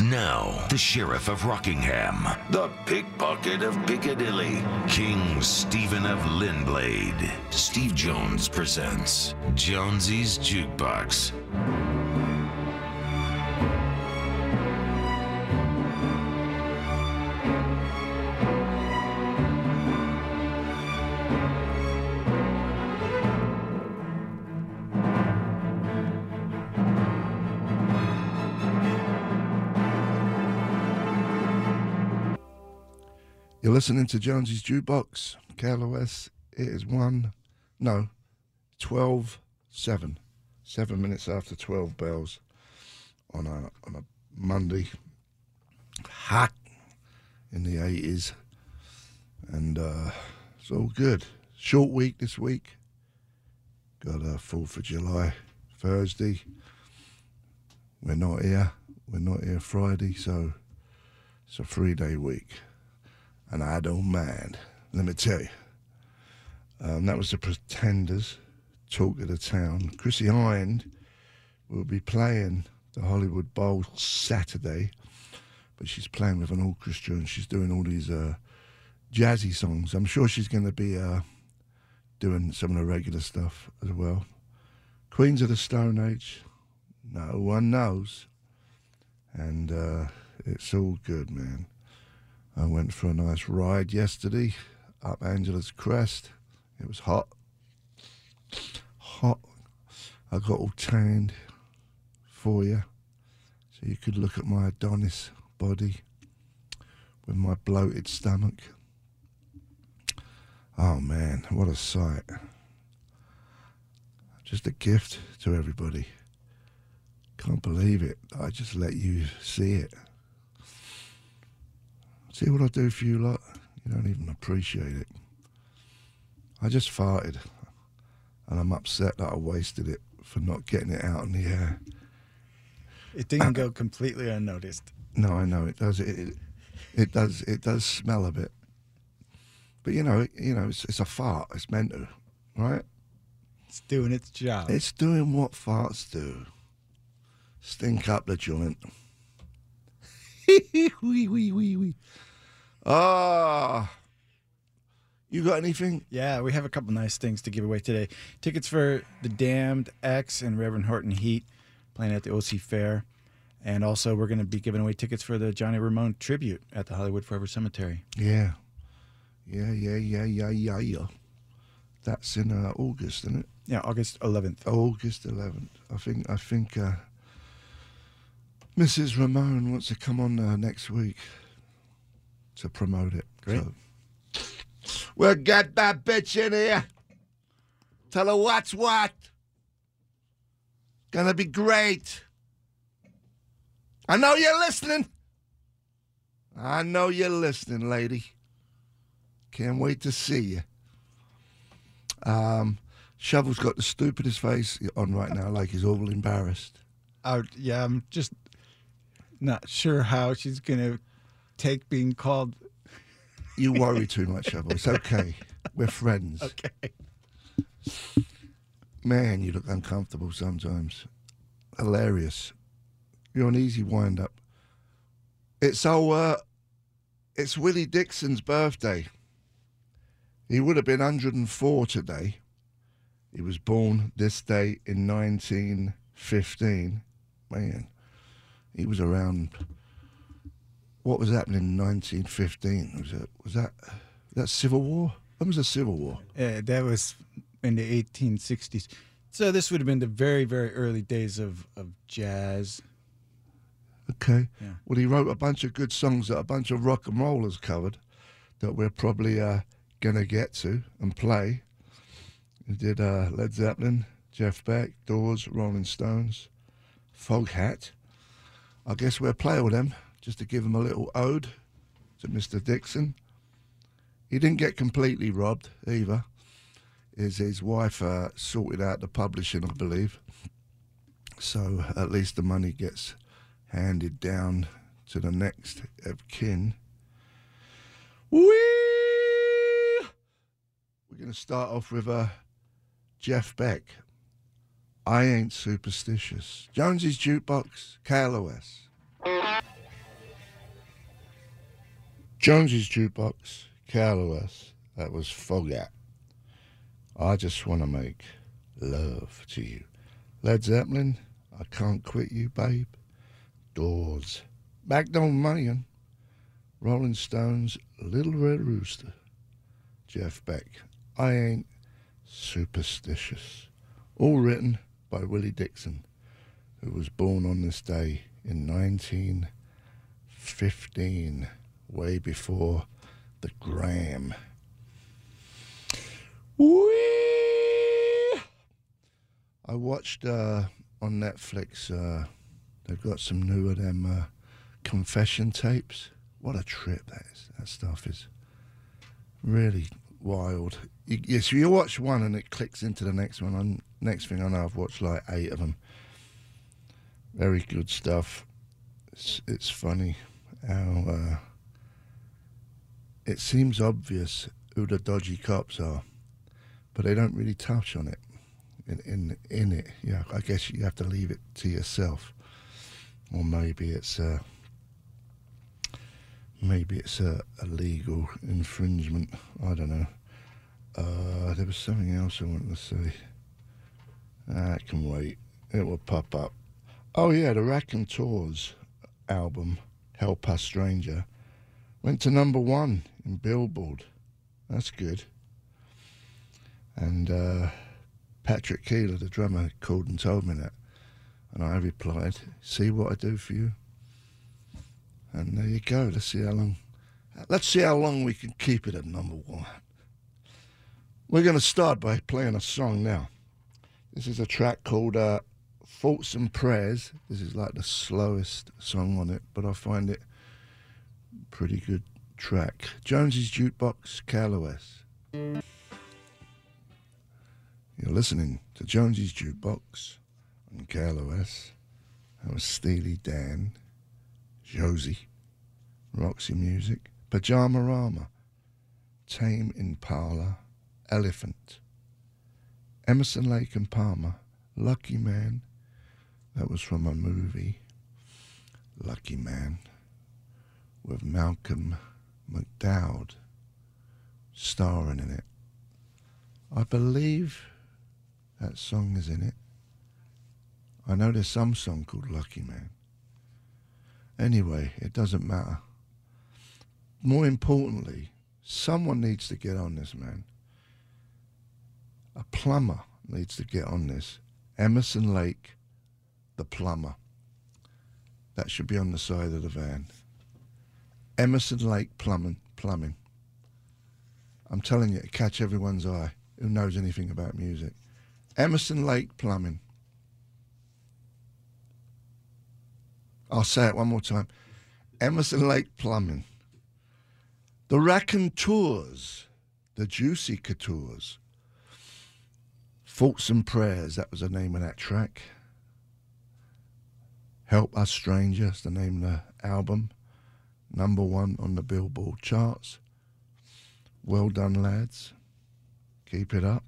Now, the Sheriff of Rockingham, the Pickpocket of Piccadilly, King Stephen of Linblade. Steve Jones presents Jonesy's Jukebox. You're listening to Jonesy's Jukebox, KLOS. It is one, no, 12 7. Seven minutes after 12 bells on a, on a Monday. Hot in the 80s. And uh, it's all good. Short week this week. Got a 4th of July Thursday. We're not here. We're not here Friday, so it's a three day week and I don't mind. Let me tell you. Um, that was the Pretenders, Talk of the Town. Chrissie Hynde will be playing the Hollywood Bowl Saturday, but she's playing with an orchestra and she's doing all these uh, jazzy songs. I'm sure she's going to be uh, doing some of the regular stuff as well. Queens of the Stone Age, no one knows. And uh, it's all good, man. I went for a nice ride yesterday up Angeles Crest. It was hot. Hot. I got all tanned for you so you could look at my Adonis body with my bloated stomach. Oh man, what a sight. Just a gift to everybody. Can't believe it. I just let you see it. See what I do for you lot? You don't even appreciate it. I just farted, and I'm upset that I wasted it for not getting it out in the air. It didn't go completely unnoticed. No, I know it does. It, it, it does. It does smell a bit, but you know, you know, it's, it's a fart. It's meant to, right? It's doing its job. It's doing what farts do. Stink up the joint. Wee wee wee wee. Ah. You got anything? yeah, we have a couple nice things to give away today. Tickets for The Damned, X, and Reverend Horton Heat playing at the OC Fair. And also, we're going to be giving away tickets for the Johnny Ramone tribute at the Hollywood Forever Cemetery. Yeah. Yeah, yeah, yeah, yeah, yeah, yeah. That's in uh, August, isn't it? Yeah, August 11th. August 11th. I think I think uh, Mrs. Ramone wants to come on uh, next week to promote it. Great. So. We'll get that bitch in here. Tell her what's what. Gonna be great. I know you're listening. I know you're listening, lady. Can't wait to see you. Um, Shovel's got the stupidest face on right now, like he's all embarrassed. Oh yeah, I'm just not sure how she's going to take being called. You worry too much, Shovel. It's okay. We're friends. Okay. Man, you look uncomfortable sometimes. Hilarious. You're an easy wind up. It's oh, uh, it's Willie Dixon's birthday. He would have been 104 today. He was born this day in 1915. Man, he was around. What was happening in 1915? Was it was that that Civil War? When was the Civil War? Yeah, that was in the 1860s. So this would have been the very, very early days of, of jazz. Okay. Yeah. Well, he wrote a bunch of good songs that a bunch of rock and rollers covered that we're probably uh, going to get to and play. He did uh, Led Zeppelin, Jeff Beck, Doors, Rolling Stones, Foghat. I guess we'll play with them just to give him a little ode to Mr. Dixon. He didn't get completely robbed either. His, his wife uh, sorted out the publishing, I believe. So at least the money gets handed down to the next of kin. We're going to start off with uh, Jeff Beck. I ain't superstitious. Jonesy's Jukebox, KLOS. Jonesy's Jukebox, KLOS, that was Foghat. I just want to make love to you. Led Zeppelin, I can't quit you, babe. Doors, Back Door Man, Rolling Stones, Little Red Rooster. Jeff Beck, I ain't superstitious. All written by Willie Dixon, who was born on this day in 1915, way before the Gram. Whee! I watched uh, on Netflix. Uh, they've got some new of them uh, confession tapes. What a trip that is! That stuff is really wild. You, yes, you watch one and it clicks into the next one. And next thing I know, I've watched like eight of them. Very good stuff. It's, it's funny how uh, it seems obvious who the dodgy cops are, but they don't really touch on it in in, in it. Yeah, I guess you have to leave it to yourself, or maybe it's a maybe it's a, a legal infringement. I don't know. Uh, there was something else I wanted to say. It can wait. It will pop up. Oh yeah, the Raconteurs album, Help Us Stranger, went to number one in Billboard. That's good. And uh, Patrick Keeler, the drummer, called and told me that. And I replied, see what I do for you? And there you go. Let's see how long. Let's see how long we can keep it at number one. We're going to start by playing a song now. This is a track called uh, Thoughts and Prayers. This is like the slowest song on it, but I find it pretty good track. Jonesy's Jukebox, KLOS. You're listening to Jonesy's Jukebox on KLOS. That was Steely Dan, Josie, Roxy Music, Pyjamarama, Tame Impala, Elephant, Emerson Lake and Palmer, Lucky Man. That was from a movie, Lucky Man, with Malcolm McDowell starring in it. I believe that song is in it. I know there's some song called Lucky Man. Anyway, it doesn't matter. More importantly, someone needs to get on this, man. A plumber needs to get on this. Emerson Lake, the plumber. That should be on the side of the van. Emerson Lake Plumbing. Plumbing. I'm telling you, to catch everyone's eye who knows anything about music. Emerson Lake Plumbing. I'll say it one more time. Emerson Lake Plumbing. The Raconteurs, the Juicy Couture. Thoughts and Prayers, that was the name of that track. Help Us Strangers, the name of the album. Number one on the Billboard charts. Well done, lads. Keep it up.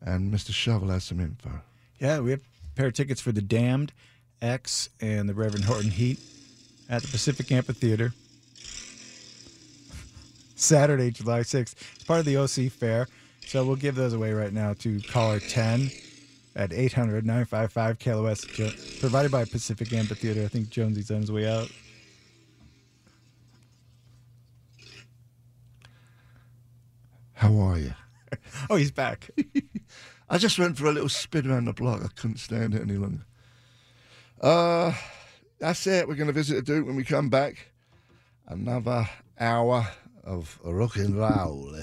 And Mr. Shovel has some info. Yeah, we have a pair of tickets for the Damned, X, and the Reverend Horton Heat at the Pacific Amphitheater. Saturday, July 6th. It's part of the OC Fair. So we'll give those away right now to caller 10 at 800 955 KLOS, provided by Pacific Amphitheater. I think Jonesy's on his way out. How are you? Oh, he's back. I just went for a little spin around the block. I couldn't stand it any longer. Uh, that's it. We're going to visit the Duke when we come back. Another hour of rock and roll.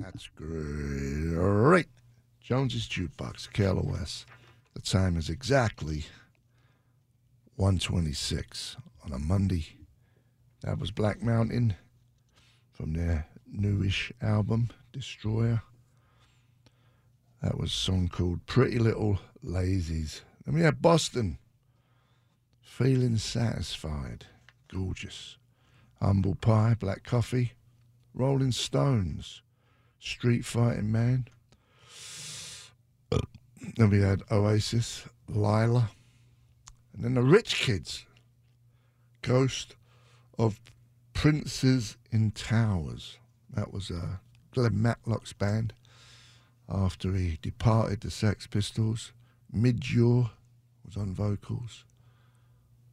That's great. All right. Jones's Jukebox, KLOS. The time is exactly 126 on a Monday. That was Black Mountain from their newish album, Destroyer. That was a song called Pretty Little Lazies. Then we had Boston, Feeling Satisfied, Gorgeous. Humble Pie, Black Coffee, Rolling Stones, Street Fighting Man. Then we had Oasis, Lyla. And then the Rich Kids, Ghost of Princes in Towers. That was uh, Glenn Matlock's band after he departed the Sex Pistols. Midge was on vocals.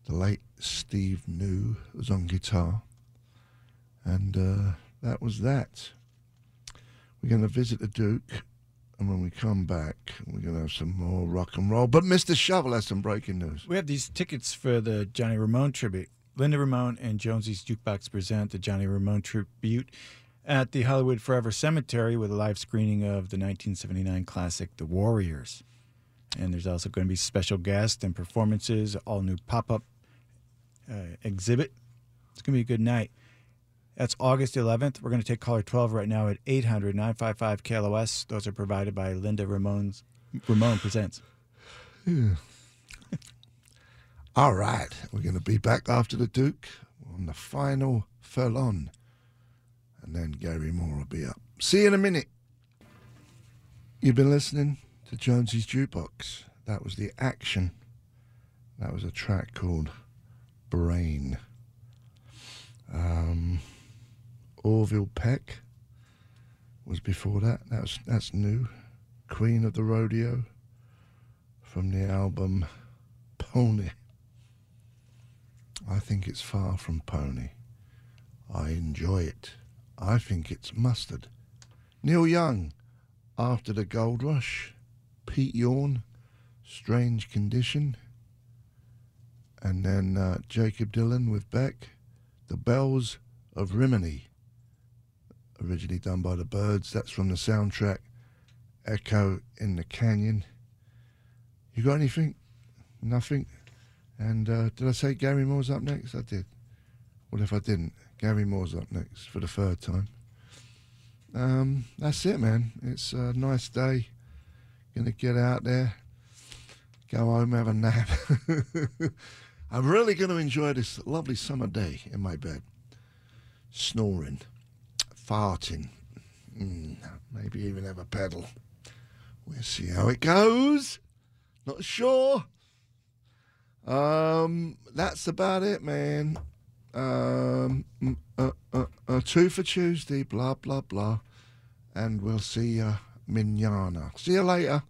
The late Steve New was on guitar. And uh, that was that. We're going to visit the Duke, and when we come back, we're going to have some more rock and roll. But Mr. Shovel has some breaking news. We have these tickets for the Johnny Ramone tribute. Linda Ramone and Jonesy's Jukebox present the Johnny Ramone tribute at the Hollywood Forever Cemetery with a live screening of the 1979 classic The Warriors. And there's also going to be special guests and performances, all new pop up uh, exhibit. It's going to be a good night. That's August 11th. We're going to take caller 12 right now at 800 955 KLOS. Those are provided by Linda Ramone's Ramone Presents. Yeah. All right, we're going to be back after the Duke on the final furlong, and then Gary Moore will be up. See you in a minute. You've been listening to Jonesy's Jukebox. That was the action. That was a track called Brain. Um, Orville Peck was before that. That's that's new. Queen of the Rodeo from the album Pony. I think it's far from pony. I enjoy it. I think it's mustard. Neil Young, After the Gold Rush. Pete Yorn, Strange Condition. And then uh, Jakob Dylan with Beck, The Bells of Rhymney. Originally done by the Byrds. That's from the soundtrack Echo in the Canyon. You got anything? Nothing? And uh, did I say Gary Moore's up next? I did. What if I didn't? Gary Moore's up next for the third time. Um, that's it, man. It's a nice day. Gonna get out there, go home, have a nap. I'm really to enjoy this lovely summer day in my bed. Snoring, farting, mm, maybe even have a pedal. We'll see how it goes. Not sure. Um, that's about it, man. Um, mm, uh, uh, uh, two for Tuesday, blah, blah, blah. And we'll see you minana. See you later.